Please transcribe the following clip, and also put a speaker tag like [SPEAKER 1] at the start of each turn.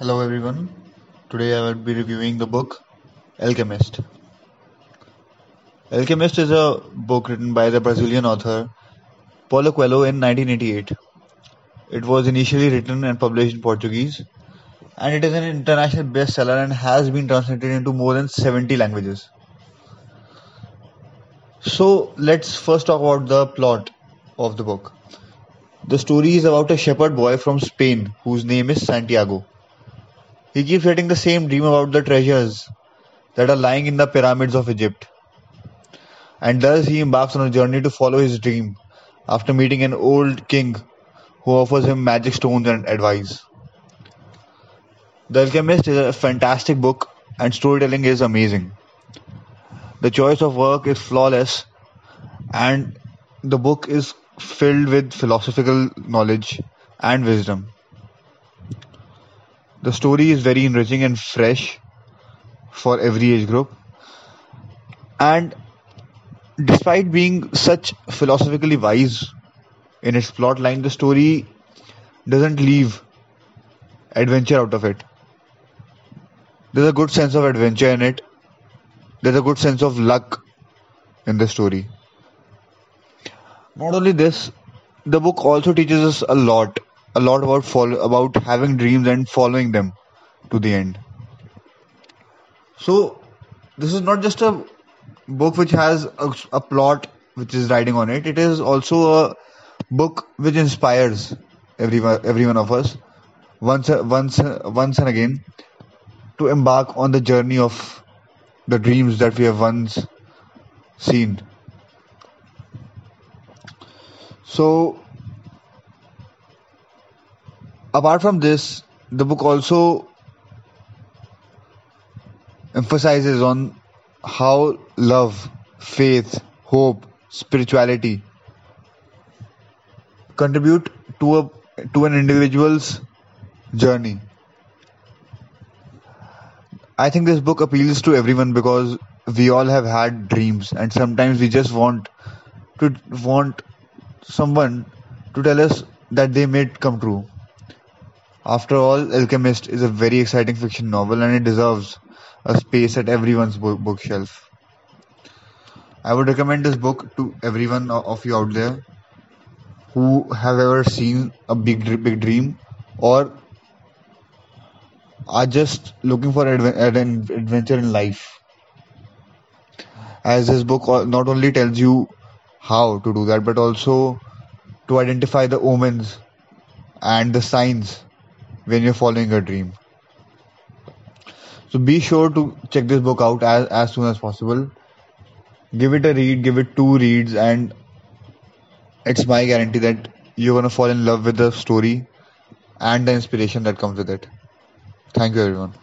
[SPEAKER 1] Hello everyone. Today I will be reviewing the book Alchemist. Alchemist is a book written by the Brazilian author Paulo Coelho in 1988. It was initially written and published in Portuguese and it is an international bestseller and has been translated into more than 70 languages. So let's first talk about the plot of the book. The story is about a shepherd boy from Spain whose name is Santiago. He keeps getting the same dream about the treasures that are lying in the pyramids of Egypt. And thus he embarks on a journey to follow his dream after meeting an old king who offers him magic stones and advice. The Alchemist is a fantastic book and storytelling is amazing. The choice of work is flawless and the book is filled with philosophical knowledge and wisdom. The story is very enriching and fresh for every age group. And despite being such philosophically wise in its plot line, the story doesn't leave adventure out of it. There's a good sense of adventure in it. There's a good sense of luck in the story. Not only this, the book also teaches us a lot, a lot about follow, about having dreams and following them to the end. So this is not just a book which has a, a plot which is riding on it. It is also a book which inspires everyone, every one of us once, once, once and again to embark on the journey of the dreams that we have once seen. So, apart from this, the book also emphasizes on how love, faith, hope, spirituality contribute to a to an individual's journey. I think this book appeals to everyone because we all have had dreams and sometimes we just want to want someone to tell us that they may come true. After all, Alchemist is a very exciting fiction novel and it deserves a space at everyone's book- bookshelf. I would recommend this book to everyone of you out there who have ever seen a big big dream or are just looking for an adventure in life. As this book not only tells you how to do that, but also to identify the omens and the signs when you're following a dream. So be sure to check this book out as, as soon as possible. Give it a read, give it two reads, and it's my guarantee that you're gonna fall in love with the story and the inspiration that comes with it. Thank you, everyone.